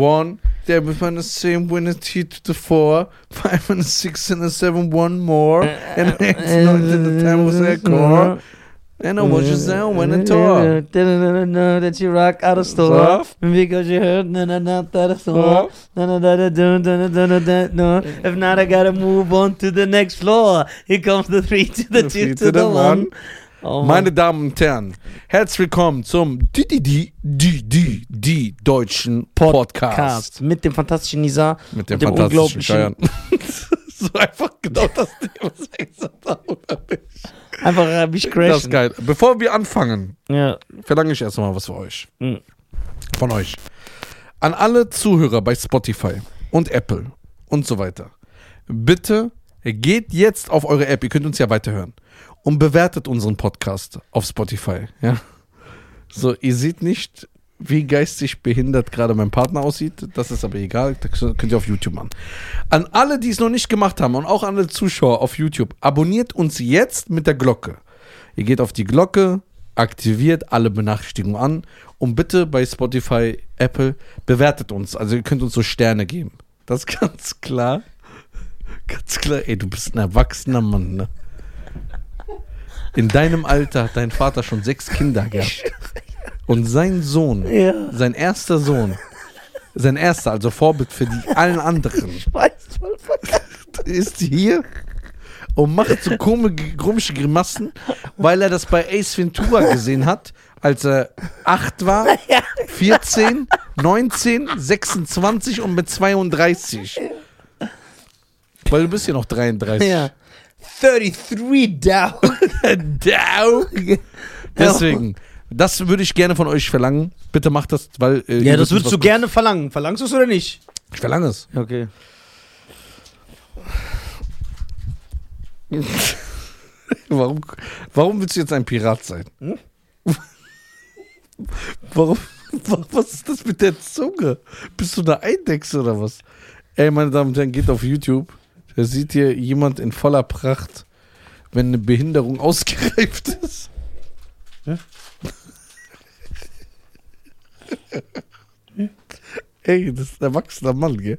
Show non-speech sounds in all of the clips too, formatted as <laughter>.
One, there was one the same when a T to the four, five and a six and a seven, one more, uh, and uh, it's not in the time was a uh, core. And I was just down when it tore. That you rock out of store. Because you heard na na na da store. Na na da dun dun dun dun dun no. If not, I gotta move on to the next floor. Here comes the three to the two to the one. Oh. Meine Damen und Herren, herzlich willkommen zum die, die, die, die, die, die deutschen Podcast. Cast mit dem fantastischen Nisa Mit dem und dem fantastischen unglaublichen. Steuern. <laughs> <laughs> so einfach genau das Ding, was ich gesagt habe. oder nicht? Einfach äh, mich Das ist crashen. geil. Bevor wir anfangen, Ja. verlange ich erstmal was für euch. Mhm. Von euch. An alle Zuhörer bei Spotify und Apple und so weiter. Bitte geht jetzt auf eure App, ihr könnt uns ja weiterhören. Und bewertet unseren Podcast auf Spotify. Ja? So, ihr seht nicht, wie geistig behindert gerade mein Partner aussieht. Das ist aber egal. Das könnt ihr auf YouTube machen. An alle, die es noch nicht gemacht haben und auch an alle Zuschauer auf YouTube, abonniert uns jetzt mit der Glocke. Ihr geht auf die Glocke, aktiviert alle Benachrichtigungen an und bitte bei Spotify, Apple bewertet uns. Also ihr könnt uns so Sterne geben. Das ist <laughs> ganz klar. Ganz klar. Ey, du bist ein erwachsener Mann, ne? In deinem Alter hat dein Vater schon sechs Kinder gehabt. Und sein Sohn, Ja. sein erster Sohn, sein erster, also Vorbild für die allen anderen, Ich weiß ist hier und macht so komische, komische Grimassen, weil er das bei Ace Ventura gesehen hat, als er 8 war, 14, 19, 26 und mit 32. Weil du bist ja noch 33. Ja. 33 down. Dau. Deswegen, das würde ich gerne von euch verlangen. Bitte macht das, weil. äh, Ja, das würdest du gerne verlangen. Verlangst du es oder nicht? Ich verlange es. Okay. <laughs> Warum, warum willst du jetzt ein Pirat sein? Hm? <laughs> Warum? wa- Was ist das mit der Zunge? Bist du eine Eidechse oder was? Ey, meine Damen und Herren, geht auf YouTube. Da sieht ihr jemand in voller Pracht, wenn eine Behinderung <laughs> ausgereift ist. Ey, das ist ein erwachsener Mann, gell?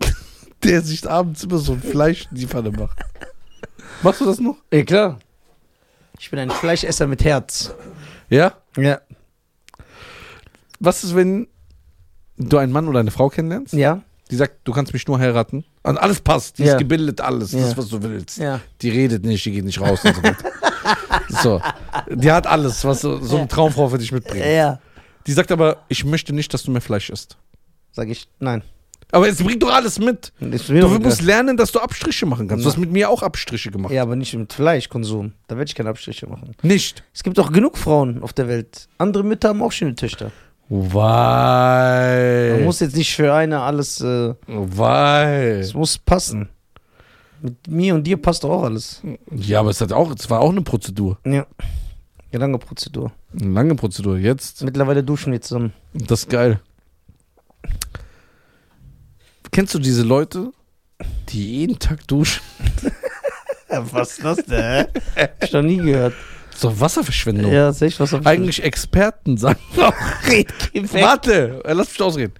<laughs> Der sich abends immer so ein Fleisch in die Pfanne macht. Machst du das noch? Ja, klar. Ich bin ein Fleischesser mit Herz. Ja? Ja. Was ist, wenn du einen Mann oder eine Frau kennenlernst, Ja? Die sagt, du kannst mich nur heiraten? Und alles passt, die Ja. ist gebildet, alles, das Ja. ist, was du willst. Ja. Die redet nicht, die geht nicht raus und so weiter. <laughs> so. Die hat alles, was so, eine. Traumfrau für dich mitbringt. Ja. Die sagt aber, ich möchte nicht, dass du mehr Fleisch isst. Sag ich, nein. Aber es bringt doch alles mit. Das Du musst lernen, dass du Abstriche machen kannst. Du hast mit mir auch Abstriche gemacht. Ja, aber nicht mit Fleischkonsum. Da werde ich keine Abstriche machen. Nicht. Es gibt auch genug Frauen auf der Welt. Andere Mütter haben auch schöne Töchter. Man Weil. muss jetzt nicht für eine alles. Äh, Weil. es muss passen. Mit mir und dir passt doch auch alles. Ja, aber es hat auch, es war auch eine Prozedur. Ja. Eine lange Prozedur. Eine lange Prozedur. Jetzt, Mittlerweile duschen wir zusammen. das ist geil. Kennst du diese Leute, die jeden Tag duschen? <laughs> Was ist das denn? Hab ich noch nie gehört. So Wasserverschwendung. Ja, ist echt was auf Eigentlich Experten sagen <laughs> auch. Red, geh weg. Warte, äh, lass mich ausreden.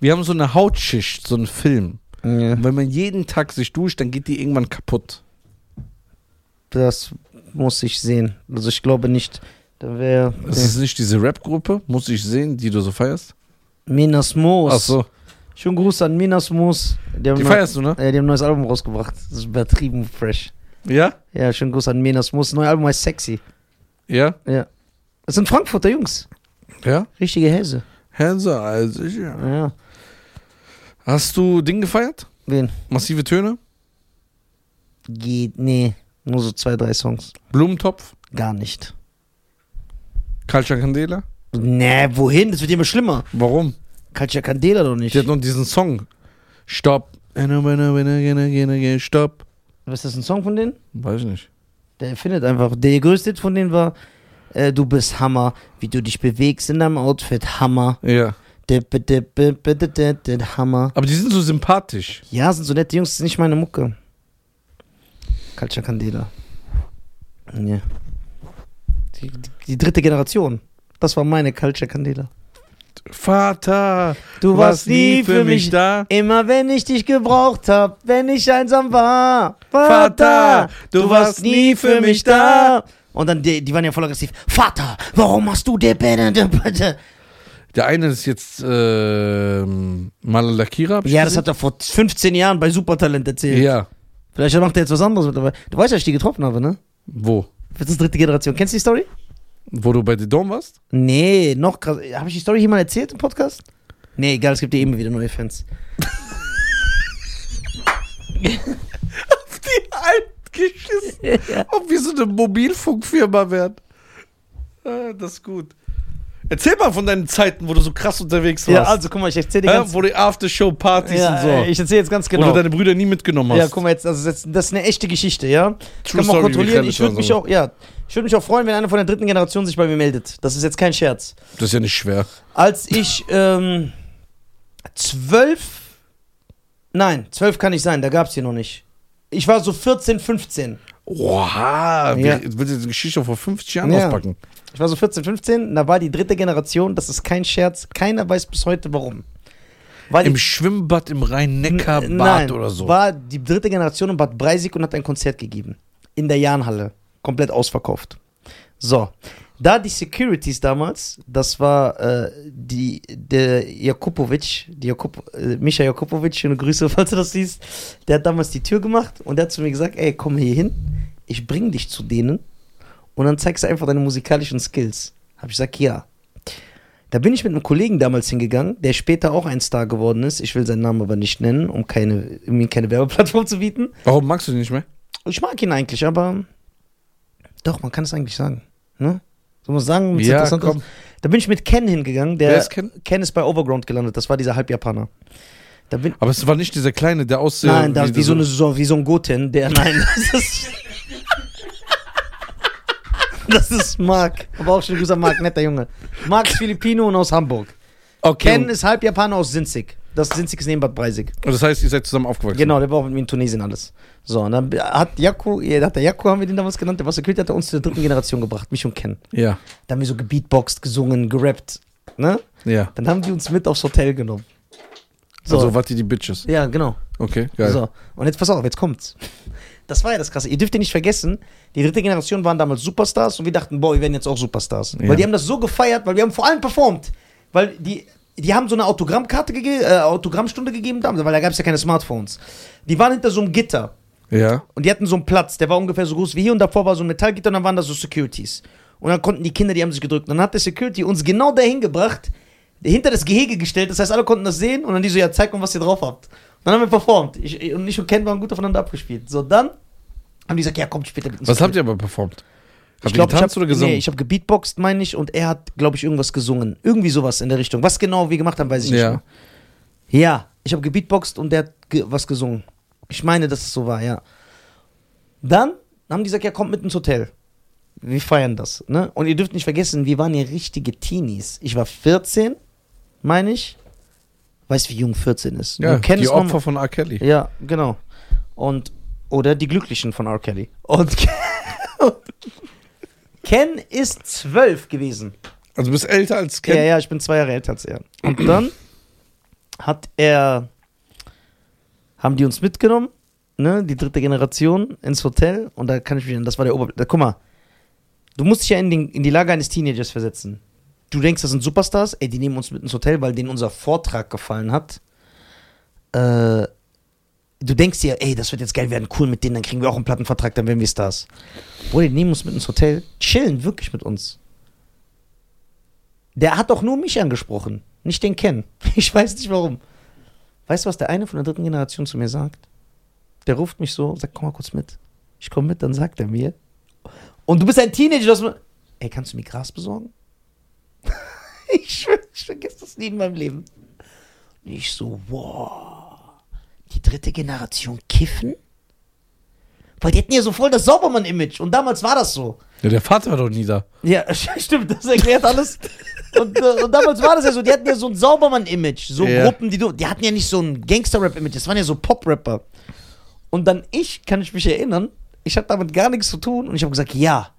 Wir haben so eine Hautschicht, so einen Film. Ja, Und wenn man jeden Tag sich duscht, dann geht die irgendwann kaputt. das muss ich sehen. Also ich glaube nicht. Da wäre Es ist nicht diese Rap-Gruppe, muss ich sehen, die du so feierst. Minas Moos. Ach so. Schönen Gruß an Minas Moos. Die Die feierst du, ne? ja, die haben ein neues Album rausgebracht. Das ist übertrieben fresh. Ja? Ja, schönen Gruß an Minas Moos. Das neue Album heißt Sexy. Ja? Ja. Das sind Frankfurter Jungs. Ja? Richtige Häse. Hänse, also ja. Ja. Hast du Ding gefeiert? Wen? Massive Töne? Geht, nee. Nur so zwei, drei Songs. Blumentopf? Gar nicht. Culture Candela? Nee, wohin? Das wird immer schlimmer. Warum? Culture Candela doch nicht. Die hat noch diesen Song. Stopp. Stopp. Was ist das ein Song von denen? Weiß ich nicht. Der findet einfach. Der größte Hit von denen war äh, Du bist Hammer. Wie du dich bewegst in deinem Outfit. Hammer. Ja. Dip, dip, dip, Hammer. Aber die sind so sympathisch. Ja, sind so nette Jungs. Das ist nicht meine Mucke. Culture Candela. Ja. Die, die, die dritte Generation. Das war meine Culture Candela. Vater, Du warst nie für mich da. Immer wenn ich dich gebraucht hab, wenn ich einsam war. Vater, du warst nie für mich da. Und dann, die, die waren ja voll aggressiv. Vater, warum machst du der bitte? <laughs> Der eine ist jetzt ähm, Malalakira. Ja, das hat er vor 15 Jahren bei Supertalent erzählt. Ja. Vielleicht macht er jetzt was anderes mit dabei. Du weißt, dass ich die getroffen habe, ne? Wo? Das ist dritte Generation. Kennst du die Story? Wo du bei The Dome warst? Nee, noch krass. Habe ich die Story hier mal erzählt im Podcast? Nee, egal, es gibt ja eben wieder neue Fans. <laughs> Die Altgeschissen. <laughs> Ob wir so eine Mobilfunkfirma werden. Ah, das ist gut. Erzähl mal von deinen Zeiten, wo du so krass unterwegs warst. Ja, also guck mal, ich erzähle dir Hä? ganz Wo die Aftershow-Partys ja, und so. Ich erzähle jetzt ganz Wo genau. du deine Brüder nie mitgenommen hast. Ja, guck mal jetzt, also das, das ist eine echte Geschichte, ja. Ich True kann mal story, kontrollieren. Ich würde mich auch, ja, ich würde mich auch freuen, wenn einer von der dritten Generation sich bei mir meldet. Das ist jetzt kein Scherz. Das ist ja nicht schwer. Als ich ähm, zwölf, nein, zwölf kann nicht sein, da gab es die noch nicht. Ich war so 14, 15. Oha, Ja. ja. willst du die Geschichte vor 50 Jahren Ja. auspacken? Ich war so 14, 15, da war die dritte Generation, das ist kein Scherz, keiner weiß bis heute warum. Weil Im Schwimmbad im Rhein-Neckar-Bad oder so. war die dritte Generation in Bad Breisig und hat ein Konzert gegeben. In der Jahnhalle. Komplett ausverkauft. So. Da die Securities damals, das war äh, die, der Jakubovic, die Jakub, äh, Mischa Jakubovic, schöne Grüße, <laughs> falls du das siehst, der hat damals die Tür gemacht und der hat zu mir gesagt, ey, komm hier hin, ich bring dich zu denen und dann zeigst du einfach deine musikalischen Skills. Hab ich gesagt, ja. Da bin ich mit einem Kollegen damals hingegangen, der später auch ein Star geworden ist. Ich will seinen Namen aber nicht nennen, um, keine, um ihm keine Werbeplattform <laughs> zu bieten. Warum magst du den nicht mehr? Ich mag ihn eigentlich, aber doch, man kann es eigentlich sagen. Ne? Soll man sagen, Ja, interessant komm. ist? Da bin ich mit Ken hingegangen. Der Wer ist Ken? Ken ist bei Overground gelandet. Das war dieser Halbjapaner. Da bin, Aber es war nicht dieser Kleine, der aussieht. nein, da, wie, so eine, so, wie so ein Goten. Der, nein, <laughs> das ist. <laughs> das ist Marc. Aber auch schon gesagt, Marc, netter Junge. Marc ist Filipino und aus Hamburg. Okay. Ken ist Halbjapaner aus Sinzig. Das Sinzig ist neben Bad Breisig. Und das heißt, ihr seid zusammen aufgewachsen. Genau, der war auch mit mir in Tunesien alles. So, und dann hat Jakku, ja, hat der Jakku, haben wir den damals genannt, der war Security, hat uns zu der dritten Generation gebracht, mich und Ken. Ja, Da haben wir so gebeatboxt, gesungen, gerappt, ne? ja. Dann haben die uns mit aufs Hotel genommen. So, Also wart ihr die Bitches. ja, genau. Okay, geil. So, und jetzt pass auf, jetzt kommt's. Das war ja das Krasse. Ihr dürft ja nicht vergessen, die dritte Generation waren damals Superstars und wir dachten, boah, wir werden jetzt auch Superstars. Ja. Weil die haben das so gefeiert, weil wir haben vor allem performt. Weil die, die haben so eine Autogrammkarte gegeben, äh, Autogrammstunde gegeben damals, weil da gab es ja keine Smartphones. Die waren hinter so einem Gitter. Ja. Und die hatten so einen Platz, der war ungefähr so groß wie hier und davor war so ein Metallgitter und dann waren da so Securities. Und dann konnten die Kinder, die haben sich gedrückt. Und dann hat der Security uns genau dahin gebracht, hinter das Gehege gestellt. Das heißt, alle konnten das sehen und dann die so, ja, zeig mal, was ihr drauf habt. Und dann haben wir performt. Ich, und ich und Ken waren gut aufeinander abgespielt. So, dann haben die gesagt, ja, kommt später mit uns. Was habt ihr aber performt? Habt ich glaube, ich habe gesungen? nee, ich hab gebeatboxt, meine ich, und er hat, glaube ich, irgendwas gesungen. Irgendwie sowas in der Richtung. Was genau wir gemacht haben, weiß ich nicht Ja. mehr. Ja, ich habe gebeatboxt und der hat ge was gesungen. Ich meine, dass es so war, ja. Dann haben die gesagt, ja, kommt mit ins Hotel. Wir feiern das. Ne? Und ihr dürft nicht vergessen, wir waren ja richtige Teenies. Ich war 14, meine ich. Weißt wie jung 14 ist? ja, Du kennst die noch- Opfer von R. Kelly. ja, genau. Und, oder die Glücklichen von R. Kelly. Und <laughs> Ken ist zwölf gewesen. Also du bist älter als Ken. Ja, ja, ich bin zwei Jahre älter als er. Und dann hat er, haben die uns mitgenommen, ne, die dritte Generation, ins Hotel. Und da kann ich mich, das war der Ober... Da, guck mal, du musst dich ja in, den, in die Lage eines Teenagers versetzen. Du denkst, das sind Superstars, ey, die nehmen uns mit ins Hotel, weil denen unser Vortrag gefallen hat. Äh, du denkst dir, ey, das wird jetzt geil werden, cool mit denen, dann kriegen wir auch einen Plattenvertrag, dann werden wir Stars. Bruder, die nehmen uns mit ins Hotel, chillen wirklich mit uns. Der hat doch nur mich angesprochen, nicht den Ken. <laughs> Ich weiß nicht warum. Weißt du, was der eine von der dritten Generation zu mir sagt? Der ruft mich so, sagt, komm mal kurz mit. Ich komme mit, dann sagt er mir. Und du bist ein Teenager, du mir, ey, kannst du mir Gras besorgen? <laughs> ich, ich vergesse das nie in meinem Leben. Und ich so, wow, die dritte Generation kiffen? Weil die hatten ja so voll das Saubermann-Image und damals war das so. Ja, der Vater war doch nie da. Ja, <laughs> stimmt, das erklärt alles. Und, äh, und damals war das ja so, die hatten ja so ein Saubermann-Image. So Ja. Gruppen, die du. Die hatten ja nicht so ein Gangster-Rap-Image, das waren ja so Pop-Rapper. Und dann ich, kann ich mich erinnern, ich hatte damit gar nichts zu tun und ich habe gesagt, ja.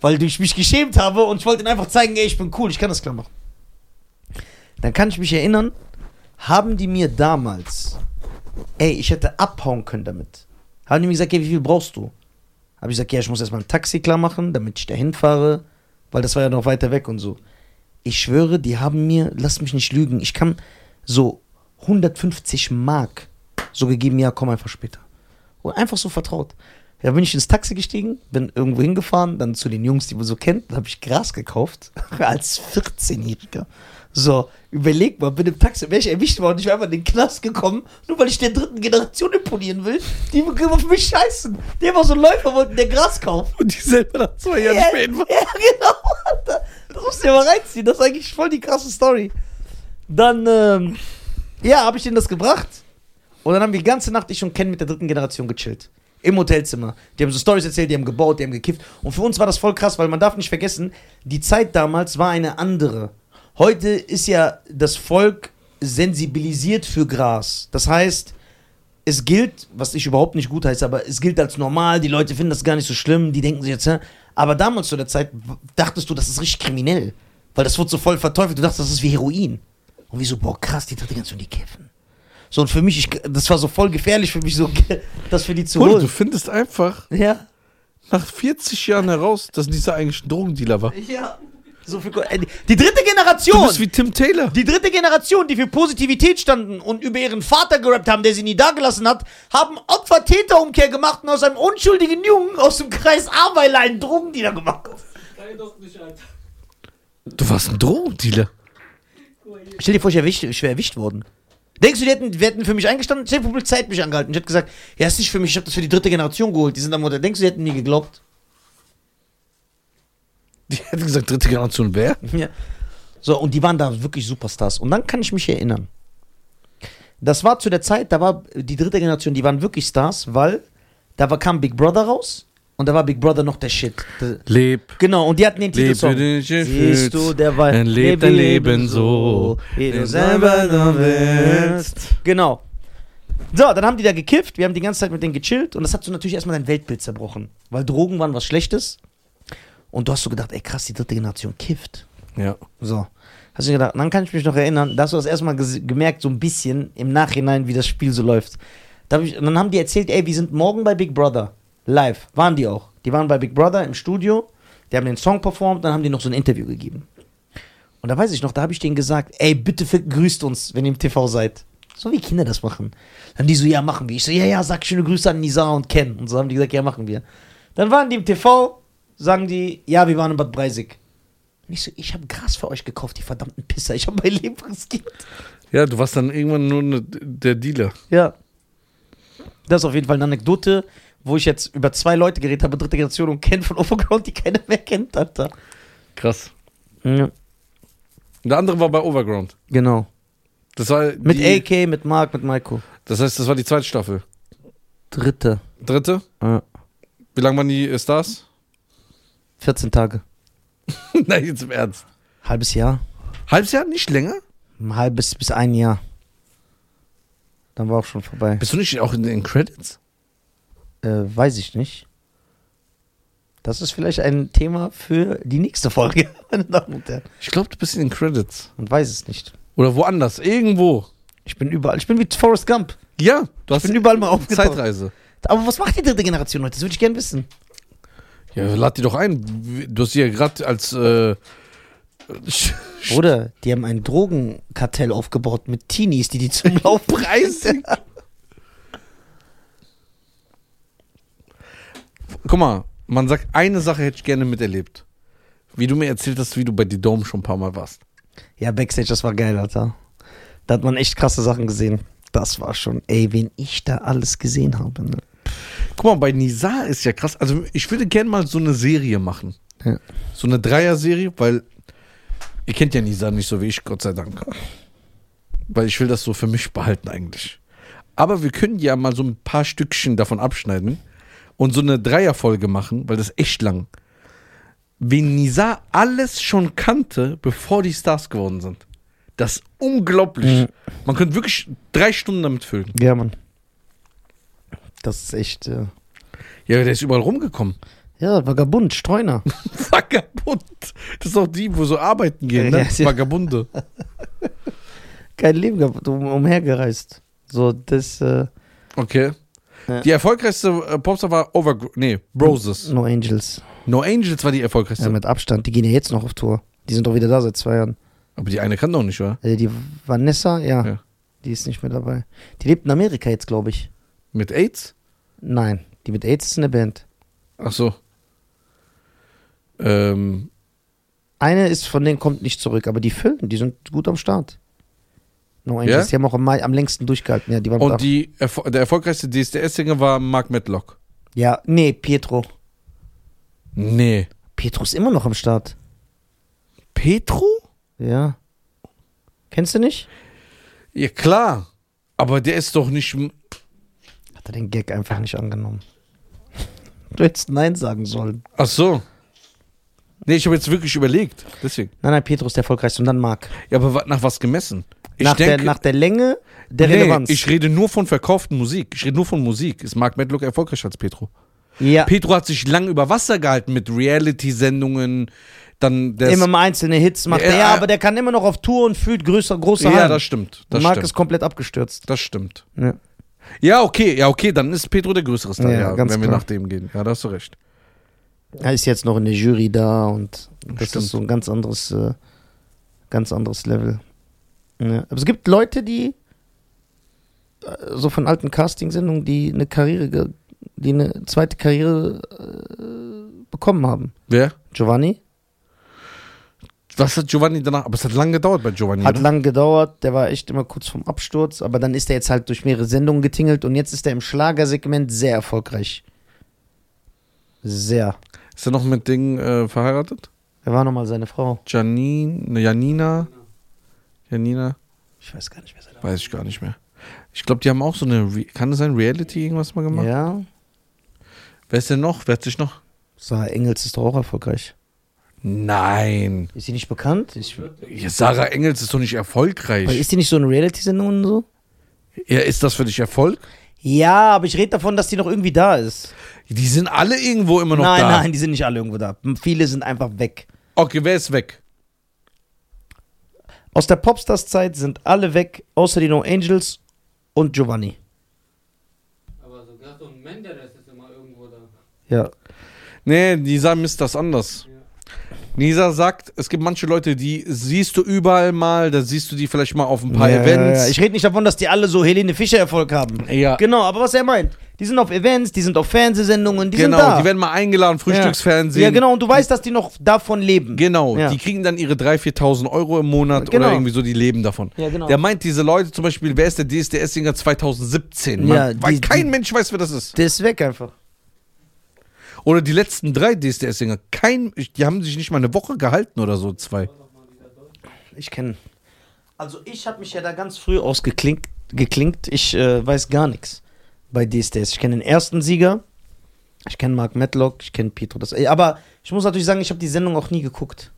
Weil ich mich geschämt habe und ich wollte ihnen einfach zeigen, ey, ich bin cool, ich kann das klar machen. Dann kann ich mich erinnern, haben die mir damals, ey, ich hätte abhauen können damit. Haben die mir gesagt, ey, wie viel brauchst du? Habe ich gesagt, ja, ich muss erstmal ein Taxi klar machen, damit ich dahin fahre, weil das war ja noch weiter weg und so. Ich schwöre, die haben mir, lass mich nicht lügen, ich kann so 150 Mark so gegeben, ja, komm einfach später. Und einfach so vertraut. Ja, bin ich ins Taxi gestiegen, bin irgendwo hingefahren, dann zu den Jungs, die man so kennt, dann habe ich Gras gekauft, <laughs> als 14-Jähriger. So, überleg mal, bin im Taxi, wäre ich erwischt worden, ich wäre einfach in den Knast gekommen, nur weil ich der dritten Generation imponieren will, die auf mich scheißen. Der war so Läufer, wollten der Gras kaufen. Und die selber nach zwei Jahren Ja, später. ja, genau. Alter. Das musst du dir mal reinziehen. Das ist eigentlich voll die krasse Story. Dann, ähm, ja, habe ich denen das gebracht. Und dann haben wir die ganze Nacht, ich und Ken, mit der dritten Generation gechillt. Im Hotelzimmer. Die haben so Stories erzählt, die haben gebaut, die haben gekifft. Und für uns war das voll krass, weil man darf nicht vergessen, die Zeit damals war eine andere. Heute ist ja das Volk sensibilisiert für Gras. Das heißt, es gilt, was ich überhaupt nicht gut heiße, aber es gilt als normal, die Leute finden das gar nicht so schlimm, die denken sich jetzt, aber damals zu der Zeit dachtest du, das ist richtig kriminell, weil das wurde so voll verteufelt, du dachtest, das ist wie Heroin. Und wie so, boah, krass, die dritte Generation, die kiffen. So, und für mich, ich, das war so voll gefährlich für mich, so, <laughs> das für die zu du holen. findest einfach Ja. nach 40 Jahren heraus, dass dieser eigentlich ein Drogendealer war. Ja. So viel, äh, die, dritte Du Generation! bist wie Tim Taylor. Die dritte Generation, die für Positivität standen und über ihren Vater gerappt haben, der sie nie dagelassen hat, haben Opfer-Täter-Umkehr gemacht und aus einem unschuldigen Jungen aus dem Kreis Aweiler einen Drogendealer gemacht. Du warst ein Drogendealer. Stell dir vor, ich, erwischt, ich wäre erwischt worden. Denkst du, die hätten, die hätten für mich eingestanden? Die Polizei hätte mich angehalten. Ich hätte gesagt, ja, ist nicht für mich, ich habe das für die dritte Generation geholt. Die sind am Modell. Denkst du, die hätten mir geglaubt? Die hätte gesagt, dritte Generation wer? <laughs> Ja. So, und die waren da wirklich Superstars. Und dann kann ich mich erinnern. Das war zu der Zeit, da war die dritte Generation, die waren wirklich Stars, weil da war, kam Big Brother raus und da war Big Brother noch der Shit. Der- Leb. Genau, und die hatten den Titelsong. Siehst du, der war. Dann leb dein Leben so, wie du selber nur willst. Genau. So, dann haben die da gekifft, wir haben die ganze Zeit mit denen gechillt und das hat so natürlich erstmal dein Weltbild zerbrochen. Weil Drogen waren was Schlechtes. Und du hast so gedacht, ey krass, die dritte Generation kifft. Ja. So. Hast du gedacht, dann kann ich mich noch erinnern, da hast du das erstmal gemerkt, so ein bisschen im Nachhinein, wie das Spiel so läuft. Da hab ich, und dann haben die erzählt, ey, wir sind morgen bei Big Brother. Live. Waren die auch. Die waren bei Big Brother im Studio, die haben den Song performt, dann haben die noch so ein Interview gegeben. Und da weiß ich noch, da habe ich denen gesagt, ey, bitte grüßt uns, wenn ihr im TV seid. So wie Kinder das machen. Dann die so, ja, machen wir. Ich so, ja, ja, sag schöne Grüße an Nisa und Ken. Und so haben die gesagt, ja, machen wir. Dann waren die im TV, sagen die, ja, wir waren in Bad Breisig. Und ich so, ich habe Gras für euch gekauft, die verdammten Pisser. Ich habe mein Leben riskiert. Ja, du warst dann irgendwann nur ne, der Dealer. Ja. Das ist auf jeden Fall eine Anekdote, wo ich jetzt über zwei Leute geredet habe, dritte Generation und Ken von Overground, die keiner mehr kennt, Alter. Krass. Ja. Der andere war bei Overground. Genau. Das war Mit die, AK, mit Mark, mit Maiko. Das heißt, das war die zweite Staffel. Dritte. Dritte? Ja. Wie lange waren die Stars? 14 Tage. <laughs> Nein, jetzt im Ernst. Halbes Jahr. Halbes Jahr? Nicht länger? Ein halbes bis ein Jahr. Dann war auch schon vorbei. Bist du nicht auch in den Credits? Äh, weiß ich nicht. Das ist vielleicht ein Thema für die nächste Folge, <laughs> meine Damen und Herren. Ich glaube, du bist in den Credits. Und weiß es nicht. Oder woanders. Irgendwo. Ich bin überall. Ich bin wie Forrest Gump. Ja, du Ich hast bin überall mal aufgetaucht. Zeitreise. Aber was macht die dritte Generation heute? Das würde ich gerne wissen. Ja, lad die doch ein. Du hast sie ja gerade als äh, Oder die haben ein Drogenkartell aufgebaut mit Teenies, die die zum Laufen Preise. <laughs> Guck mal, man sagt, eine Sache hätte ich gerne miterlebt. Wie du mir erzählt hast, wie du bei The Dome schon ein paar Mal warst. Ja, Backstage, das war geil, Alter. Da hat man echt krasse Sachen gesehen. Das war schon, ey, wen ich da alles gesehen habe. Ne? Guck mal, bei Nisa ist ja krass. Also, ich würde gerne mal so eine Serie machen. Ja. So eine Dreier-Serie, weil ihr kennt ja Nisa nicht so wie ich, Gott sei Dank. Weil ich will das so für mich behalten eigentlich. Aber wir können ja mal so ein paar Stückchen davon abschneiden und so eine Dreierfolge machen, weil das ist echt lang. Wen Nisa alles schon kannte, bevor die Stars geworden sind. Das ist unglaublich. Mhm. Man könnte wirklich drei Stunden damit füllen. Ja, Mann. Das ist echt, äh, Ja, der ist überall rumgekommen. ja, Vagabund, Streuner. <laughs> Vagabund. Das ist doch die, wo so arbeiten gehen, ne? Ja. Vagabunde. kein Leben gehabt, um, umhergereist. So, das, äh, Okay. Ja. Die erfolgreichste äh, Popstar war Over... Nee, Roses. No Angels. No Angels war die erfolgreichste. Ja, mit Abstand. Die gehen ja jetzt noch auf Tour. Die sind doch wieder da seit zwei Jahren. Aber die eine kann doch nicht, oder? Also die Vanessa, ja, Ja. die ist nicht mehr dabei. Die lebt in Amerika jetzt, glaube ich. Mit AIDS? Nein, die mit AIDS ist eine Band. Ach so. Ähm, Eine ist von denen kommt nicht zurück, aber die Füllen, die sind gut am Start. No Angels, Ja? die haben auch am, Mai, am längsten durchgehalten. Ja, die waren und die, der erfolgreichste DSDS-Sänger war Mark Medlock. ja, nee, Pietro. Nee. Pietro ist immer noch am Start. Petro? Ja. Kennst du nicht? Ja, klar. Aber der ist doch nicht. Hat er den Gag einfach nicht angenommen. <laughs> Du hättest Nein sagen sollen. Ach so. Nee, ich habe jetzt wirklich überlegt. Deswegen. Nein, nein, Pietro ist der erfolgreichste und dann Marc. Ja, aber nach was gemessen? Ich Nach, der, denke, nach der Länge der nee, Relevanz. ich rede nur von verkauften Musik. Ich rede nur von Musik. Ist Mark Medlock erfolgreicher als Petro? ja, Petro hat sich lang über Wasser gehalten mit Reality-Sendungen. Dann der immer mal einzelne Hits macht Ja, er, ja, äh, aber der kann immer noch auf Tour und fühlt größer, große Ja, Hallen. das stimmt. Das Marc stimmt. ist komplett abgestürzt. Das stimmt. Ja. Ja, okay, ja, okay, dann ist Petro der größere Star, Ja, ja, wenn wir klar. nach dem gehen. Ja, da hast du recht. Er ist jetzt noch in der Jury da und das Stimmt. ist so ein ganz anderes, äh, ganz anderes Level. Ja. Aber es gibt Leute, die äh, so von alten Castingsendungen, die eine Karriere, die eine zweite Karriere äh, bekommen haben. Wer? Giovanni Was hat Giovanni danach? Aber es hat lange gedauert bei Giovanni. hat oder? lang gedauert, der war echt immer kurz vorm Absturz, aber dann ist er jetzt halt durch mehrere Sendungen getingelt und jetzt ist er im Schlagersegment sehr erfolgreich. Sehr. Ist er noch mit Ding äh, verheiratet? Wer war nochmal seine Frau? Janine, ne, Janina? Janina? Ich weiß gar nicht, wer seine Weiß ich gar nicht mehr. Ich glaube, die haben auch so eine, Re kann es sein, Reality irgendwas mal gemacht? Ja, Wer ist denn noch? Wer hat sich noch? Sarah Engels ist doch auch erfolgreich. Nein. Ist sie nicht bekannt? Ich, Ja, Sarah Engels ist doch nicht erfolgreich. aber ist die nicht so eine Reality-Sendung und so? ja, ist das für dich Erfolg? Ja, aber ich rede davon, dass die noch irgendwie da ist. Die sind alle irgendwo immer noch nein, da. nein, die sind nicht alle irgendwo da. Viele sind einfach weg. Okay, wer ist weg? Aus der Popstars-Zeit sind alle weg, außer die No Angels und Giovanni. Aber so Gaston Menderes ist immer irgendwo da. Ja. Nee, Nisa misst das anders. Ja. Nisa sagt, es gibt manche Leute, die siehst du überall mal, da siehst du die vielleicht mal auf ein paar ja, Events. Ja, ja. Ich rede nicht davon, dass die alle so Helene Fischer Erfolg haben. Ja. Genau, aber was er meint, die sind auf Events, die sind auf Fernsehsendungen, die genau, sind da. die werden mal eingeladen, Frühstücksfernsehen. ja, genau, und du weißt, dass die noch davon leben. Genau, Ja. die kriegen dann ihre 3.000, 4.000 Euro im Monat Genau. oder irgendwie so, die leben davon. Ja, genau. Der meint diese Leute zum Beispiel, wer ist der DSDS-Singer 2017? Ja, Man, weil die- kein die- Mensch weiß, wer das ist. Der ist weg einfach. Oder die letzten drei DSDS-Singer, kein, die haben sich nicht mal eine Woche gehalten oder so, zwei. Ich kenne. Also ich habe mich ja da ganz früh ausgeklinkt. Geklinkt. Ich äh, weiß gar nichts bei DSDS. Ich kenne den ersten Sieger. Ich kenne Mark Matlock. Ich kenne Pietro. Das, aber ich muss natürlich sagen, ich habe die Sendung auch nie geguckt.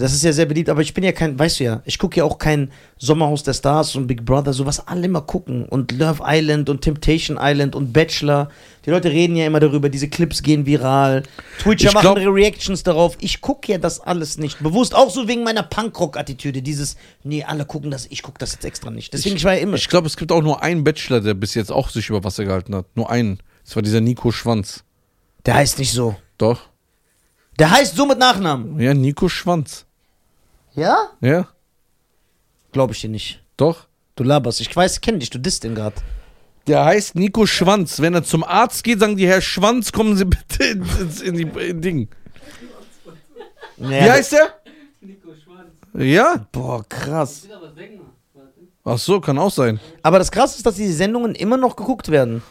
Das ist ja sehr beliebt, aber ich bin ja kein, weißt du ja, ich gucke ja auch kein Sommerhaus der Stars und Big Brother, so was alle immer gucken. Und Love Island und Temptation Island und Bachelor. Die Leute reden ja immer darüber, diese Clips gehen viral. Twitcher Ich machen glaub- Reactions darauf. Ich gucke ja das alles nicht. Bewusst, auch so wegen meiner Punkrock-Attitüde. Dieses, nee, alle gucken das, ich gucke das jetzt extra nicht. Deswegen, ich, war ja immer. Ich glaube, es gibt auch nur einen Bachelor, der bis jetzt auch sich über Wasser gehalten hat. Nur einen. Das war dieser Nico Schwanz. der heißt nicht so. Doch. Der heißt so mit Nachnamen. Ja, Nico Schwanz. Ja? Ja, Glaube ich dir nicht. doch. Du laberst. Ich weiß, ich kenne dich, du disst den gerade. Der heißt Nico Schwanz. Wenn er zum Arzt geht, sagen die, Herr Schwanz, kommen Sie bitte ins, in die in Ding. Wie heißt der? Nico Schwanz. Ja? Boah, krass. Ach so, kann auch sein. Aber das Krasse ist, dass diese Sendungen immer noch geguckt werden.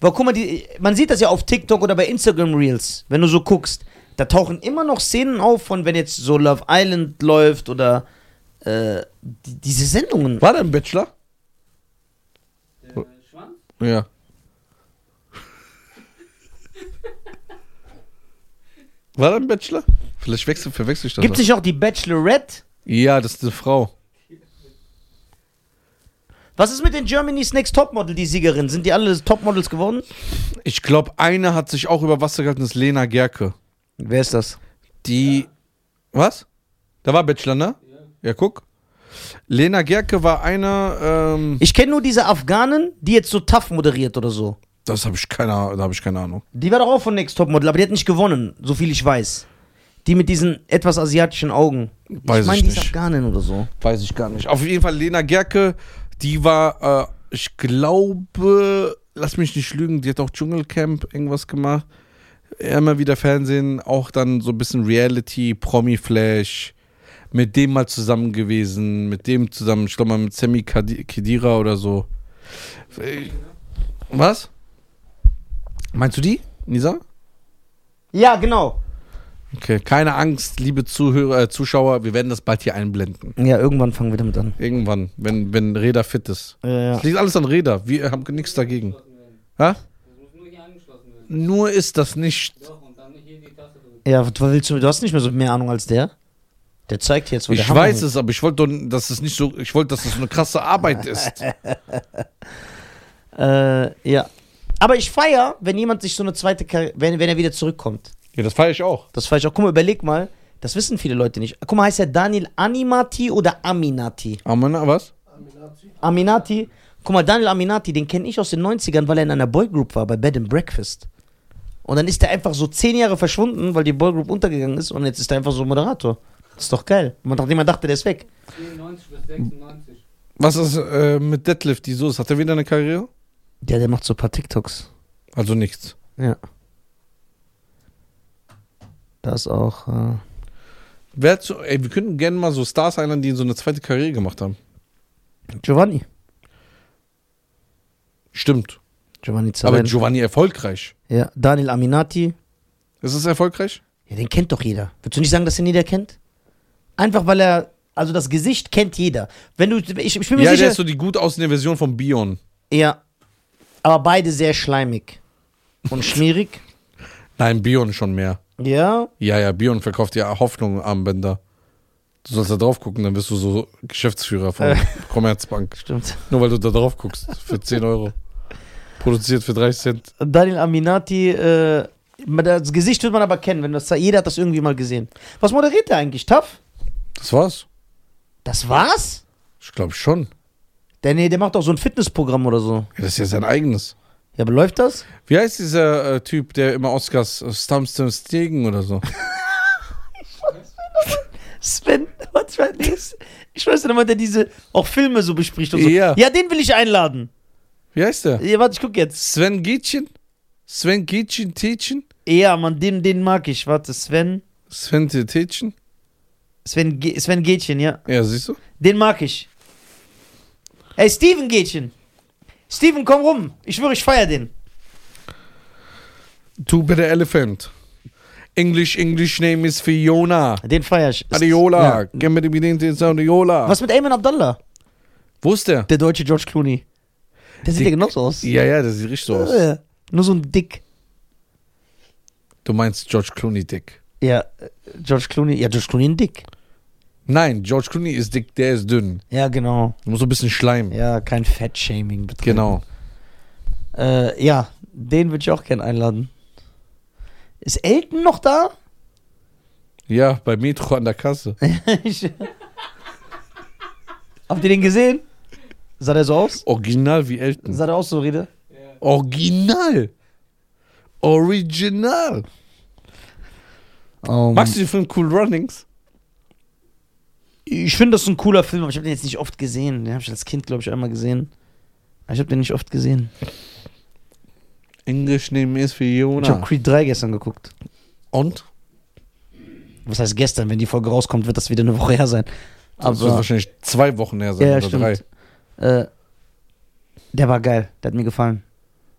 Weil guck mal, die, man sieht das ja auf TikTok oder bei Instagram Reels, wenn du so guckst. Da tauchen immer noch Szenen auf von, wenn jetzt so Love Island läuft oder äh, die, diese Sendungen. War der ein Bachelor? Der Schwanz? Ja. War der ein Bachelor? Vielleicht wechsel, verwechsel ich das. Gibt es nicht noch die Bachelorette? ja, das ist eine Frau. Was ist mit den Germany's Next Topmodel, die Siegerin? Sind die alle Topmodels geworden? Ich glaube, eine hat sich auch über Wasser gehalten, das ist Lena Gerke. Wer ist das? Die. Was? Da war Bachelor, ne? Ja. Ja, guck. Lena Gerke war einer, ähm, Ich kenne nur diese Afghanen, die jetzt so tough moderiert oder so. das habe ich keine, da habe ich keine Ahnung. Die war doch auch von Next Topmodel, aber die hat nicht gewonnen, so viel ich weiß. Die mit diesen etwas asiatischen Augen. Weiß ich meine, ich die ist nicht. Afghanin oder so. Weiß ich gar nicht. Auf jeden Fall Lena Gerke, die war, äh, ich glaube, lass mich nicht lügen, die hat auch Dschungelcamp irgendwas gemacht. Immer wieder Fernsehen, auch dann so ein bisschen Reality, Promi-Flash. Mit dem mal zusammen gewesen, mit dem zusammen, ich glaube mal mit Sammy Kedira oder so. Was? Meinst du die, Nisa? Ja, genau. Okay, keine Angst, liebe Zuhörer, äh, Zuschauer, wir werden das bald hier einblenden. Ja, irgendwann fangen wir damit an. Irgendwann, wenn, wenn Reda fit ist. Ja, ja. Es liegt alles an Reda. Wir haben nichts dagegen. Angeschlossen werden. Ha? Das muss nur hier angeschlossen werden. Nur ist das nicht. Ja, was willst du? Du hast nicht mehr so mehr Ahnung als der. Der zeigt jetzt, wo der Ich Hammer weiß es, aber ich wollte, dass es nicht so. Ich wollte, dass es so eine krasse Arbeit ist. <laughs> Äh, ja. Aber ich feier, wenn jemand sich so eine zweite Karriere, wenn, wenn er wieder zurückkommt. Ja, das feiere ich auch. Das feier ich auch. Guck mal, überleg mal. Das wissen viele Leute nicht. Guck mal, heißt er Daniel Animati oder Aminati? Aber na, was? Aminati. Guck mal, Daniel Aminati, den kenne ich aus den 90ern, weil er in einer Boygroup war, bei Bed and Breakfast. Und dann ist er einfach so zehn Jahre verschwunden, weil die Boygroup untergegangen ist und jetzt ist er einfach so Moderator. Das ist doch geil. Man, nachdem man dachte, der ist weg. 94 bis 96. Was ist äh, mit Deadlift? Die so ist? Hat er wieder eine Karriere? Der, der macht so ein paar TikToks. Also nichts. Ja. Da ist auch. Äh, Wer hat so, ey, wir könnten gerne mal so Stars einladen, die so eine zweite Karriere gemacht haben. Giovanni. Stimmt. Giovanni Aber Zarella. Giovanni erfolgreich. ja, Daniel Aminati. Ist es erfolgreich? Ja, den kennt doch jeder. Würdest du nicht sagen, dass den jeder kennt? Einfach weil er. Also das Gesicht kennt jeder. Wenn du. Ich, ich bin mir Ja, sicher. der ist so die gut aussehende Version von Bion. ja. Aber beide sehr schleimig. Und schmierig. <laughs> Nein, Bion schon mehr. ja. Ja, ja, Bion verkauft ja Hoffnung Armbänder. Du sollst da drauf gucken, dann bist du so Geschäftsführer von Äh. Commerzbank. <laughs> Stimmt. Nur weil du da drauf guckst. Für 10 Euro. Produziert für 30 Cent. Daniel Aminati, äh, das Gesicht wird man aber kennen, wenn das jeder hat das irgendwie mal gesehen. Was moderiert der eigentlich? Tough? Das war's. Das war's? Ich glaube schon. Der, nee, der macht auch so ein Fitnessprogramm oder so. Ja, das ist ja sein eigenes. Ja, aber läuft das? Wie heißt dieser äh, Typ, der immer Oscars äh, Stumps Stegen oder so? <laughs> Sven, was war das? Ich weiß nicht, der diese auch Filme so bespricht und so. Ja. ja, den will ich einladen. Wie heißt der? Ja, warte, ich guck jetzt. Sven Gietchen? Sven Gietchen Tietchen? Ja, Mann, den, den mag ich. Warte, Sven. Sven Tietchen? Sven, Ge Sven Gätchen, ja. Ja, siehst du? Den mag ich. Ey, Steven Gätchen. Steven, komm rum. Ich schwöre, ich feier den. Two Better Elephant. English, English name is Fiona. Den feier ich. Adiola. Ja. Gehen wir Bediente Adiola. Was mit Ayman Abdallah? Wo ist der? Der deutsche George Clooney. Der sieht ja genauso aus. Ja, ja, der sieht richtig so aus. Ja. Nur so ein Dick. Du meinst George Clooney dick. Ja, äh, George Clooney. Ja, George Clooney ein Dick. Nein, George Clooney ist dick, der ist dünn. Ja, genau. Du musst so ein bisschen Schleim. Ja, kein Fettshaming betreiben. Genau. Äh, ja, den würde ich auch gerne einladen. Ist Elton noch da? Ja, bei Metro an der Kasse. <laughs> Habt ihr den gesehen? Sah der so aus? Original wie Elton. Sah der aus so, Rede? Ja. Original. Original. Oh, Magst du den Film Cool Runnings? Ich finde das ist ein cooler Film, aber ich habe den jetzt nicht oft gesehen. Den habe ich als Kind, glaube ich, einmal gesehen. Aber ich habe den nicht oft gesehen. Englisch name is Ich habe. Creed 3 gestern geguckt. Und? Was heißt gestern? Wenn die Folge rauskommt, wird das wieder eine Woche her sein. Das wird Aber wahrscheinlich zwei Wochen her sein ja, oder stimmt. drei. Äh, der war geil. Der hat mir gefallen.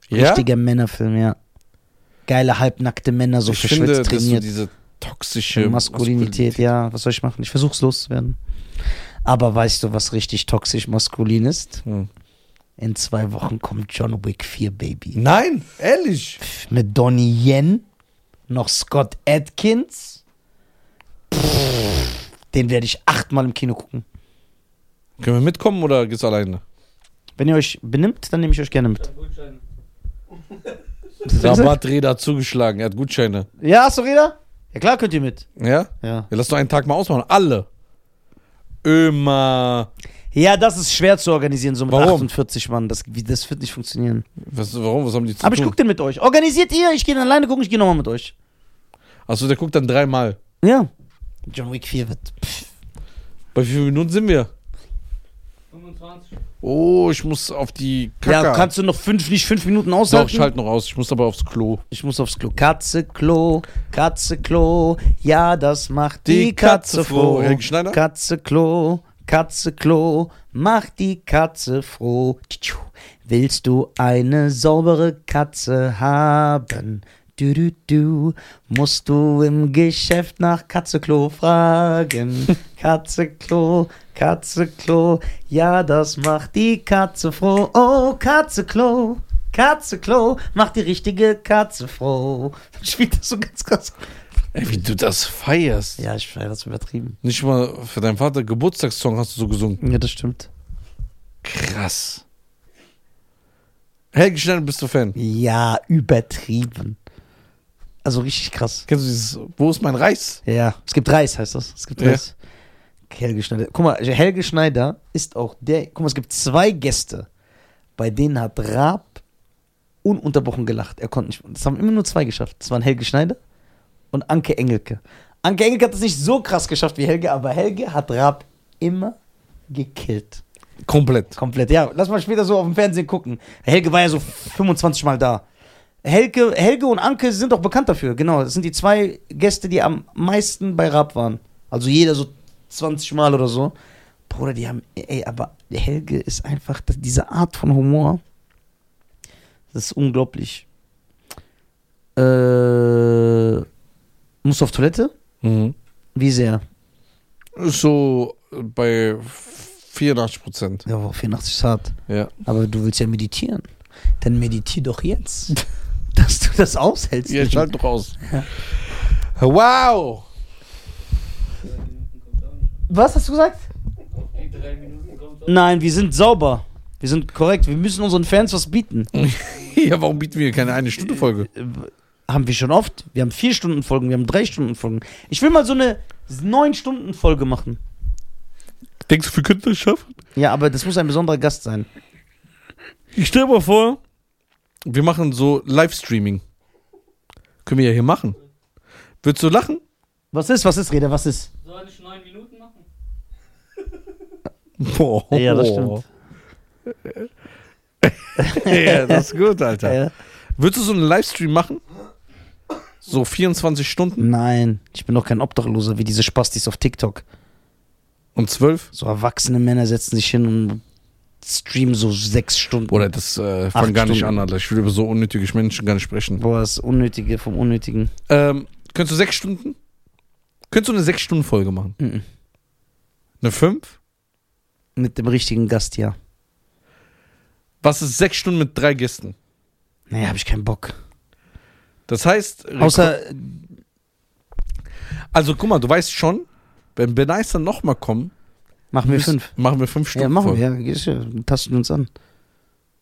Ja? Richtiger Männerfilm, ja. Geile halbnackte Männer, so ich verschwitzt finde, dass trainiert. diese toxische Maskulinität, ja. Was soll ich machen? Ich versuch's loszuwerden. Aber weißt du, was richtig toxisch maskulin ist? Hm. In zwei Wochen kommt John Wick 4, Baby. Nein, ehrlich. Mit Donnie Yen, noch Scott Atkins. Pff, den werde ich achtmal im Kino gucken. Können wir mitkommen oder geht's alleine? Wenn ihr euch benimmt, dann nehme ich euch gerne mit. Rabatträder hat zugeschlagen, er hat Gutscheine. Ja, hast du Reda? Ja klar könnt ihr mit. Ja? Ja. Ja, lass doch einen Tag mal ausmachen. Alle. Immer. Ja, das ist schwer zu organisieren, so mit Warum? 48 Mann. Das, wie- das wird nicht funktionieren. Was, warum? Was haben die zu Aber ich tun? guck den mit euch. Organisiert ihr? Ich gehe alleine gucken, ich gehe nochmal mit euch. Achso, der guckt dann dreimal. Ja. John Wick 4 wird. Pff. Bei wie vielen Minuten sind wir? 25. Oh, ich muss auf die Kacke. Ja, kannst du noch fünf, nicht fünf Minuten Doch, aushalten? ich halte noch aus. Ich muss aber aufs Klo. Ich muss aufs Klo. Katze, Klo, Katze, Klo. Ja, das macht die, Die Katze, Katze froh. Helge Schneider? Katze, Klo, Katze, Klo. Macht die Katze froh. Willst du eine saubere Katze haben? Du, du, du, musst du im Geschäft nach Katzeklo fragen. <laughs> Katzeklo, Katzeklo, ja, das macht die Katze froh. Oh, Katzeklo, Katzeklo, macht die richtige Katze froh. Spielt das so ganz krass. Ey, wie du das feierst. Ja, ich feiere das übertrieben. Nicht mal für deinen Vater Geburtstagssong hast du so gesungen. Ja, das stimmt. Krass. Helge Schneider bist du Fan. Ja, übertrieben. Also richtig krass. Kennst du dieses, wo ist mein Reis? Ja, es gibt Reis, heißt das. Es gibt Ja. Reis. Helge Schneider. Guck mal, Helge Schneider ist auch der. Guck mal, es gibt zwei Gäste, bei denen hat Raab ununterbrochen gelacht. Er konnte nicht. Das haben immer nur zwei geschafft. Das waren Helge Schneider und Anke Engelke. Anke Engelke hat es nicht so krass geschafft wie Helge, aber Helge hat Raab immer gekillt. Komplett. Komplett. Ja, lass mal später so auf dem Fernsehen gucken. Helge war ja so 25 Mal da. Helge, Helge und Anke sind auch bekannt dafür. Genau, das sind die zwei Gäste, die am meisten bei Raab waren. Also jeder so 20 Mal oder so. Bruder, die haben, ey, aber Helge ist einfach, diese Art von Humor, das ist unglaublich. Äh, musst du auf Toilette? Mhm. Wie sehr? So bei 84 Prozent. Ja, wow, 84 ist hart. Ja. Aber du willst ja meditieren. Dann meditier doch jetzt. <laughs> <laughs> dass du das aushältst. Ja, schalt doch aus. Ja. Wow! Was hast du gesagt? Die drei Minuten kommt auch Nein, wir sind sauber. Wir sind korrekt. Wir müssen unseren Fans was bieten. <laughs> Ja, warum bieten wir keine eine Stunde Folge? Äh, Haben wir schon oft. Wir haben vier Stunden Folgen, wir haben drei Stunden Folgen. Ich will mal so eine neun Stunden Folge machen. Denkst du, wir könnten das schaffen? Ja, aber das muss ein besonderer Gast sein. Ich stell mal vor, wir machen so Livestreaming. Können wir ja hier machen. Würdest du lachen? Was ist, was ist, Rede, was ist? Soll ich neun Minuten machen? <laughs> Boah. Ja, das stimmt. <laughs> ja, das ist gut, Alter. Ja. Würdest du so einen Livestream machen? So 24 Stunden Nein, ich bin doch kein Obdachloser wie diese Spastis auf TikTok. und 12? So erwachsene Männer setzen sich hin und streamen so sechs Stunden. Oder das äh, fang gar nicht Stunden. an, Alter. Ich will über so unnötige Menschen gar nicht sprechen. Boah, das Unnötige vom Unnötigen. Ähm, könntest du sechs Stunden? Könntest du eine sechs Stunden Folge machen? Mhm. Eine fünf? Mit dem richtigen Gast, ja. Was ist sechs Stunden mit drei Gästen? Nee, hab ich keinen Bock. Das heißt, Außer, also guck mal, du weißt schon, wenn Benicer nochmal kommen, machen wir fünf. machen wir fünf Stunden. Ja, machen wir. Ja, tasten uns an.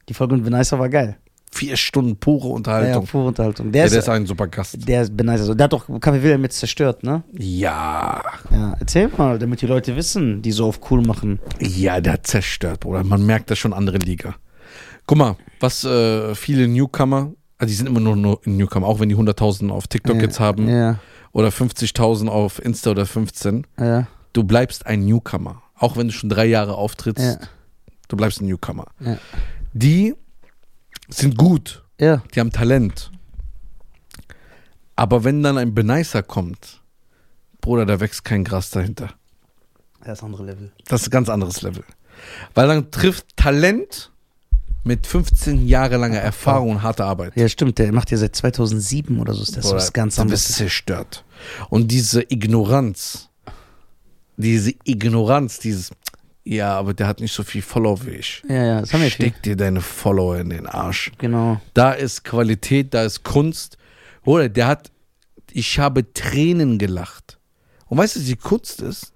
Die Folge mit Benicer war geil. Vier Stunden pure Ja, ja, Unterhaltung. pure Unterhaltung. Der, Ja, ist, der ist ein super Gast. der ist Benicer. Der hat doch Kaffee Wilhelm jetzt zerstört, ne? Ja. Ja, erzähl mal, damit die Leute wissen, die so auf cool machen. Ja, der hat zerstört, Bruder. Man merkt das schon andere Liga. Guck mal, was äh, viele Newcomer, also die sind immer nur, nur Newcomer, auch wenn die 100.000 auf TikTok ja, jetzt haben Ja, oder 50.000 auf Insta oder 15, ja, du bleibst ein Newcomer. Auch wenn du schon drei Jahre auftrittst, ja, du bleibst ein Newcomer. Ja. Die sind gut, ja. die haben Talent. Aber wenn dann ein Benicer kommt, Bruder, da wächst kein Gras dahinter. Das ist andere Level. Das ist ein ganz anderes Level. Weil dann trifft Talent mit 15 Jahre langer Erfahrung und harter Arbeit. Ja, stimmt, der macht ja seit 2007 oder so. Ist das was ganz du bist anderes. zerstört. Und diese Ignoranz, diese Ignoranz, dieses, ja, aber der hat nicht so viel Follower wie ich. Ja, ja, das haben wir viel. Steck dir deine Follower in den Arsch. Genau. Da ist Qualität, da ist Kunst. Oder der hat, ich habe Tränen gelacht. Und weißt du, die Kunst ist?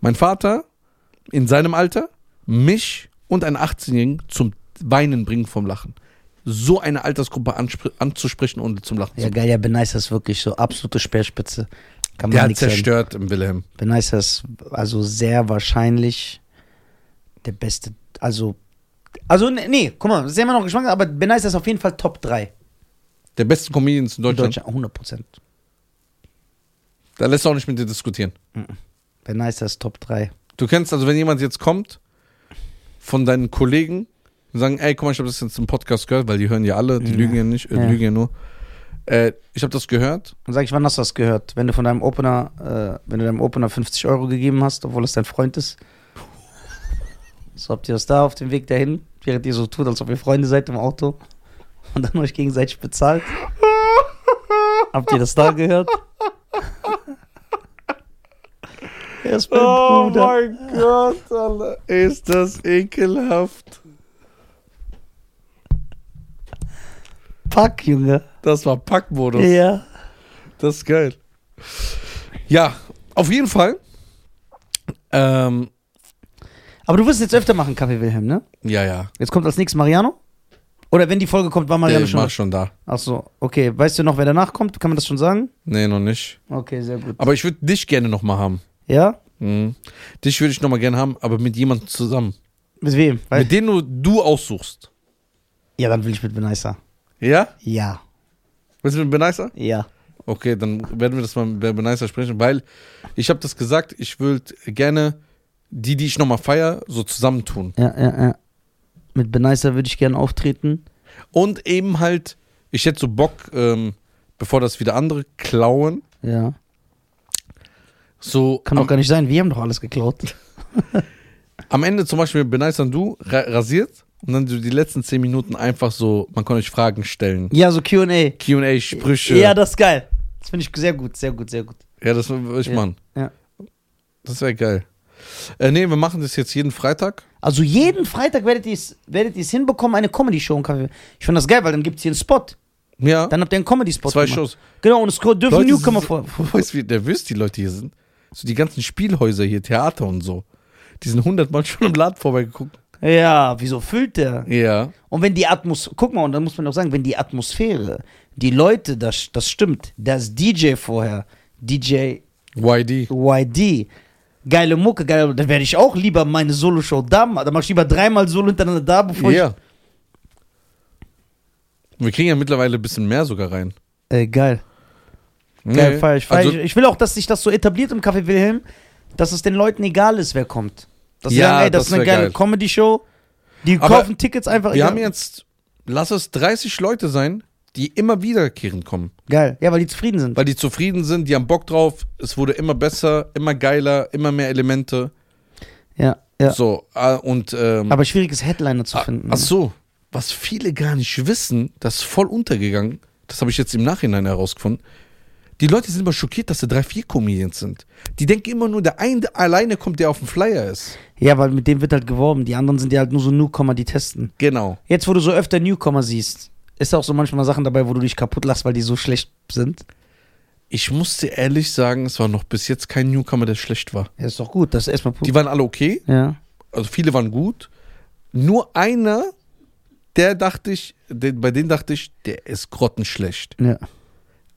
Mein Vater in seinem Alter, mich und einen 18-Jährigen zum Weinen bringen vom Lachen. So eine Altersgruppe anzusprechen und zum Lachen Ja, zu geil, ja, Benicer ist wirklich so absolute Speerspitze. Kann Der man hat nichts sagen. zerstört im Wilhelm. Benicer ist also sehr wahrscheinlich der beste. Also, also ne- nee, guck mal, sehr immer noch Geschmack, aber Benicer ist auf jeden Fall Top 3 Der beste Comedians in in Deutschland. Deutschland. 100 Prozent. Da lässt du auch nicht mit dir diskutieren. Benicer ist Top 3. Du kennst also, wenn jemand jetzt kommt von deinen Kollegen und sagen, ey, guck mal, ich habe das jetzt im Podcast gehört, weil die hören ja alle, die Ja. lügen ja nicht, äh, die Ja. lügen ja nur. Äh, ich habe das gehört. Dann sag ich, wann hast du das gehört? Wenn du von deinem Opener, äh, wenn du deinem Opener 50 Euro gegeben hast, obwohl es dein Freund ist. So habt ihr das da auf dem Weg dahin, während ihr so tut, als ob ihr Freunde seid im Auto und dann euch gegenseitig bezahlt. habt ihr das da gehört? Er ist mein Bruder. Oh mein Gott, Alter. Ist das ekelhaft. Pack, Junge. Das war Packmodus. Ja. Das ist geil. Ja, auf jeden Fall. Ähm, Aber du wirst es jetzt öfter machen, Kaffee Wilhelm, ne? ja, ja. Jetzt kommt als nächstes Mariano? Oder wenn die Folge kommt, war Mariano Der schon. war schon da. Ach so, okay. Weißt du noch, wer danach kommt? Kann man das schon sagen? Nee, noch nicht. Okay, sehr gut. Aber ich würde dich gerne nochmal haben. Ja? Mhm. Dich würde ich nochmal gerne haben, aber mit jemandem zusammen. Mit wem? Weil, mit dem du, du aussuchst. ja, dann will ich mit Benicer. Ja? Ja. Willst du mit Benicer? Ja. Okay, dann werden wir das mal mit Benicer sprechen, weil ich habe das gesagt, ich würde gerne die, die ich nochmal feier, so zusammentun. Ja, ja, ja. Mit Benicer würde ich gerne auftreten. Und eben halt, ich hätte so Bock, ähm, bevor das wieder andere klauen, Ja. so Kann doch gar nicht sein. Wir haben doch alles geklaut. <laughs> am Ende zum Beispiel Benicer und du ra rasiert und dann so die letzten zehn Minuten einfach so, man kann euch Fragen stellen. Ja, so QA. Q&A, Sprüche. Ja, das ist geil. Das finde ich sehr gut, sehr gut, sehr gut. Ja, das würde ich Ja. machen. Ja. Das wäre geil. Äh, nee, wir machen das jetzt jeden Freitag. Also jeden Freitag werdet ihr es werdet ihr's hinbekommen, eine Comedy-Show im Café. Ich finde das geil, weil dann gibt es hier einen Spot. Ja, Dann habt ihr einen Comedy-Spot. zwei gemacht. Shows. Genau, und es dürfen Leute Newcomer vor. <laughs> Weißt du, wie nervös die Leute hier sind? So die ganzen Spielhäuser hier, Theater und so. Die sind hundertmal schon im Laden vorbeigeguckt. Ja, wieso füllt der? Ja. Und wenn die Atmosphäre, guck mal, und dann muss man auch sagen, wenn die Atmosphäre, die Leute, das, das stimmt, das DJ vorher, DJ YD. YD, geile Mucke, geile, dann werde ich auch lieber meine Solo-Show da machen. Dann mach ich lieber dreimal Solo hintereinander da, bevor Ja. Wir kriegen ja mittlerweile ein bisschen mehr sogar rein. ich. Äh, geil. Geil, feier ich, feier also, ich. Ich will auch, dass sich das so etabliert im Café Wilhelm, dass es den Leuten egal ist, wer kommt. Dass Ja, sagen, ey, das, das ist eine geile geil. Comedy-Show. Die Aber kaufen Tickets einfach. wir egal. haben jetzt, lass es 30 Leute sein, die immer wiederkehrend kommen. Geil. Ja, weil die zufrieden sind. Weil die zufrieden sind, die haben Bock drauf. Es wurde immer besser, immer geiler, immer mehr Elemente. Ja, ja. So, äh, und ähm, Aber schwierig ist, Headliner zu Ah, finden. Ach so, was viele gar nicht wissen, das ist voll untergegangen. Das habe ich jetzt im Nachhinein herausgefunden. Die Leute sind immer schockiert, dass da drei, vier Comedians sind. Die denken immer nur, der eine alleine kommt, der auf dem Flyer ist. Ja, weil mit dem wird halt geworben. Die anderen sind ja halt nur so Newcomer, die testen. Genau. Jetzt, wo du so öfter Newcomer siehst, ist auch so manchmal Sachen dabei, wo du dich kaputt lachst, weil die so schlecht sind. Ich musste ehrlich sagen, es war noch bis jetzt kein Newcomer, der schlecht war. Ja, ist doch gut. Das ist erstmal Die waren alle okay, Ja. also viele waren gut. Nur einer, der dachte ich, den, bei dem dachte ich, der ist grottenschlecht. Ja.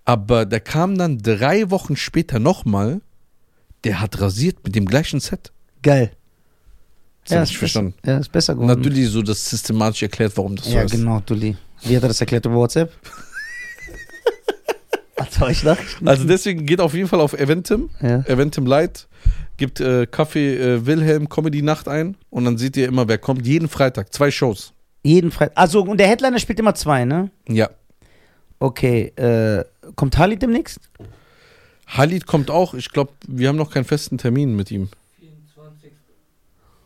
Aber der kam dann drei Wochen später nochmal, der hat rasiert mit dem gleichen Set. Geil. Das hab ist ich verstanden. Besser, ja, ist besser geworden. natürlich so das systematisch erklärt, warum das so ja, ist. genau, Dulli. Wie hat er das erklärt über WhatsApp? <laughs> Also deswegen geht auf jeden Fall auf Eventim, ja. Eventim Light, gibt äh, Kaffee äh, Wilhelm Comedy Nacht ein und dann seht ihr immer, wer kommt. Jeden Freitag, zwei Shows. Jeden Freitag. Also, und der Headliner spielt immer zwei, ne? Ja. Okay, äh, kommt Harley demnächst? Halid kommt auch. Ich glaube, wir haben noch keinen festen Termin mit ihm. 24.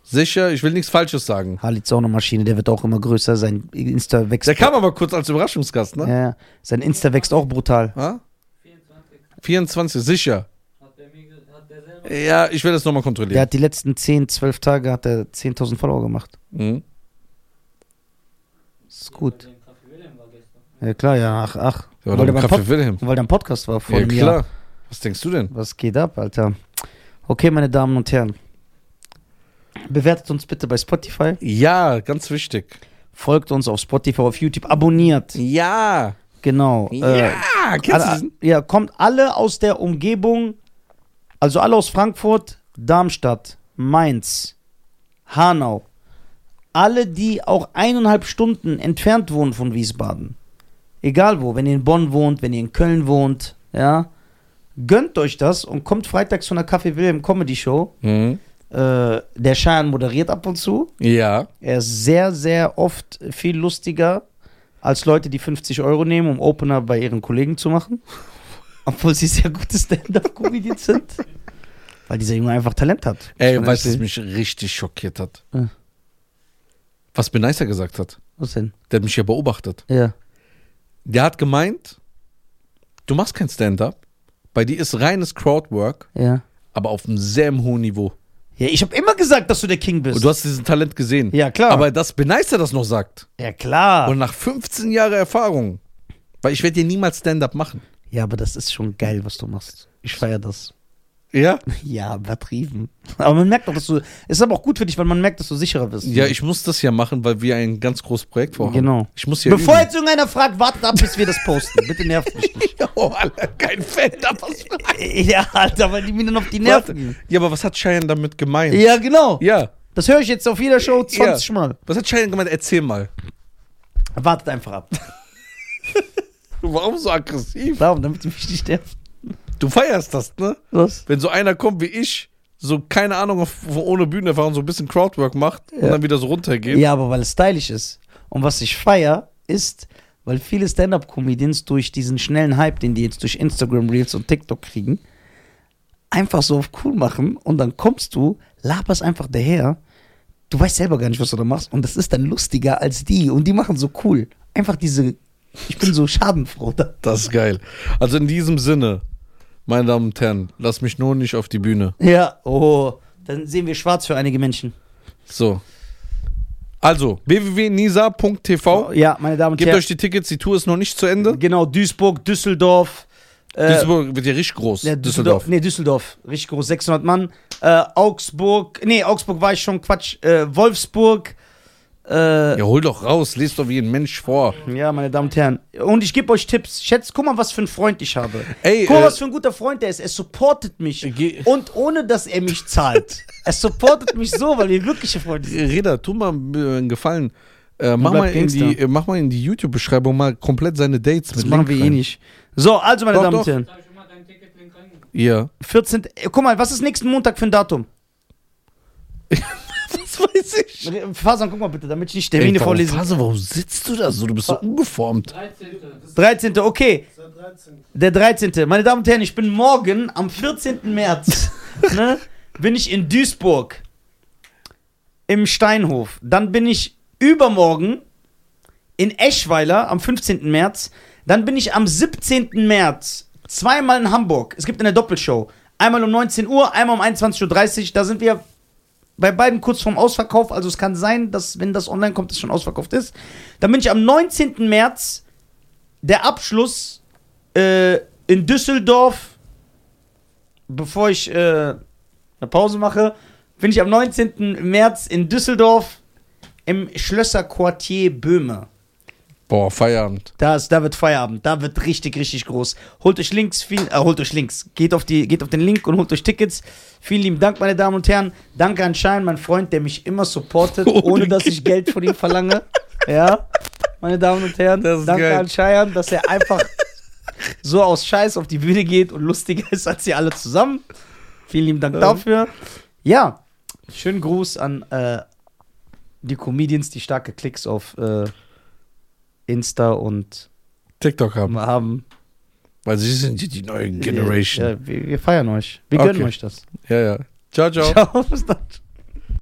Sicher, ich will nichts Falsches sagen. Harley ist auch eine Maschine, der wird auch immer größer. Sein Insta wächst. Der kam aber kurz als Überraschungsgast, ne? ja, ja. sein Insta wächst auch brutal. Ah? 24. 24, sicher. Hat der, mir, hat der selber Ja, ich will das nochmal Der kontrollieren. hat die letzten 10, 12 Tage hat er 10.000 Follower gemacht. Mhm. Ist gut. Bei dem Café Wilhelm war gestern. Ja, klar, ja, ach, ach. War weil, Café Pod, Wilhelm. weil der im Podcast war vor Ja, einem klar. Was denkst du denn? Was geht ab, Alter? Okay, meine Damen und Herren. Bewertet uns bitte bei Spotify. Ja, ganz wichtig. Folgt uns auf Spotify, auf YouTube. Abonniert. Ja. Genau. Äh, Ja, kennst du alle, ja, kommt alle aus der Umgebung Also alle aus Frankfurt, Darmstadt, Mainz, Hanau. Alle, die auch eineinhalb Stunden entfernt wohnen von Wiesbaden. Egal wo, wenn ihr in Bonn wohnt, wenn ihr in Köln wohnt, ja. Gönnt euch das und kommt freitags von der Café Wilhelm Comedy Show. Mhm. Äh, der Schein moderiert ab und zu. Ja. Er ist sehr, sehr oft viel lustiger als Leute, die 50 Euro nehmen, um Opener bei ihren Kollegen zu machen. <laughs> Obwohl sie sehr gute Stand-Up-Comedians sind. Weil dieser Junge einfach Talent hat. Ey, weißt du, was mich richtig schockiert hat? Ja. Was Beneiser gesagt hat. Was denn? Der hat mich ja beobachtet. Ja. Der hat gemeint, du machst kein Stand-up. Bei dir ist reines Crowdwork, Ja. aber auf einem sehr hohen Niveau. Ja, ich habe immer gesagt, dass du der King bist. Und du hast diesen Talent gesehen. ja, klar. Aber dass Beneister das noch sagt. ja, klar. Und nach 15 Jahren Erfahrung. Weil ich werde dir niemals Stand-up machen. ja, aber das ist schon geil, was du machst. Ich feiere das. Ja? Ja, übertrieben. Aber man merkt doch, dass du. Es ist aber auch gut für dich, weil man merkt, dass du sicherer bist. Ja, ich muss das ja machen, weil wir ein ganz großes Projekt vorhaben. Genau. Ich muss ja Bevor üben. jetzt irgendeiner fragt, wartet ab, bis wir das posten. Bitte nervt mich nicht. <laughs> Oh, Alter, kein Fan, da was <laughs> Ja, Alter, weil die mir dann auf die Nerven gehen. Ja, aber was hat Cheyenne damit gemeint? Ja, genau. Ja. Das höre ich jetzt auf jeder Show 20 Mal. Was hat Cheyenne gemeint? Erzähl mal. Wartet einfach ab. <laughs> Warum so aggressiv? Warum? Damit die mich nicht nerven. Du feierst das, ne? Was? Wenn so einer kommt wie ich, so keine Ahnung, auf- ohne Bühnenerfahrung, so ein bisschen Crowdwork macht und Ja. dann wieder so runtergeht. Ja, aber weil es stylisch ist. Und was ich feier, ist, weil viele Stand-Up-Comedians durch diesen schnellen Hype, den die jetzt durch Instagram Reels und TikTok kriegen, einfach so auf cool machen und dann kommst du, laberst einfach daher. Du weißt selber gar nicht, was du da machst und das ist dann lustiger als die und die machen so cool. Einfach diese, ich bin so schadenfroh. Da. Das ist geil. Also in diesem Sinne, meine Damen und Herren, lass mich nur nicht auf die Bühne. Ja, oh, dann sehen wir schwarz für einige Menschen. So. Also, www.nisa.tv. Ja, meine Damen und Gebt Herren. euch die Tickets, die Tour ist noch nicht zu Ende. Genau, Duisburg, Düsseldorf. äh, Duisburg wird ja richtig groß. Ja, Düsseldorf. Düsseldorf. Nee, Düsseldorf. Richtig groß, 600 Mann. Äh, Augsburg. Nee, Augsburg war ich schon, Quatsch. Äh, Wolfsburg. Äh, Ja, hol doch raus, lest doch wie ein Mensch vor. ja, meine Damen und Herren. Und ich gebe euch Tipps. Schätzt, guck mal, was für ein Freund ich habe. Ey, guck mal, äh, was für ein guter Freund er ist. Er supportet mich. Geh- Und ohne, dass er mich zahlt. <laughs> er supportet mich so, weil wir wirkliche Freunde sind. Reda, tu mal äh, einen Gefallen. Äh, mach, mal in die, Gangster. äh, mach mal in die YouTube-Beschreibung mal komplett seine Dates Das mit machen Link wir eh rein. nicht. So, also, meine Doch, Damen und Herren. Ja. 14. Äh, guck mal, was ist nächsten Montag für ein Datum? <laughs> Was weiß ich? Fasan, guck mal bitte, damit ich nicht Termine Ey, warum, vorlese. Phase, warum sitzt du da so? Du bist so ungeformt. 13. 13. Okay. Seit 13. Der 13. Meine Damen und Herren, ich bin morgen am 14. März, <laughs> ne, bin ich in Duisburg im Steinhof. Dann bin ich übermorgen in Eschweiler am 15. März. Dann bin ich am 17. März zweimal in Hamburg. Es gibt eine Doppelshow. Einmal um 19 Uhr, einmal um 21.30 Uhr. Da sind wir bei beiden kurz vorm Ausverkauf. Also es kann sein, dass, wenn das online kommt, es schon ausverkauft ist. Dann bin ich am 19. März der Abschluss äh, in Düsseldorf, bevor ich äh, eine Pause mache, bin ich am 19. März in Düsseldorf im Schlösserquartier Böhme. Boah, Feierabend. Da, ist, da wird Feierabend, da wird richtig, richtig groß. Holt euch Links, viel, äh, holt euch Links. Geht auf, die, geht auf den Link und holt euch Tickets. Vielen lieben Dank, meine Damen und Herren. Danke an Schein, mein Freund, der mich immer supportet, <laughs> Ohne ohne dass ich Geld von ihm verlange. Ja, meine Damen und Herren. Das ist Danke geil. an Scheiern, dass er einfach so aus Scheiß auf die Bühne geht und lustiger ist als sie alle zusammen. Vielen lieben Dank dafür. Ja, schönen Gruß an äh, die Comedians, die starke Klicks auf äh, Insta und TikTok haben. haben. Weil sie sind die, die neue Generation. Ja, wir, wir feiern euch. Wir Okay. gönnen euch das. Ja, ja. Ciao, ciao. Ciao, <laughs> bis dann.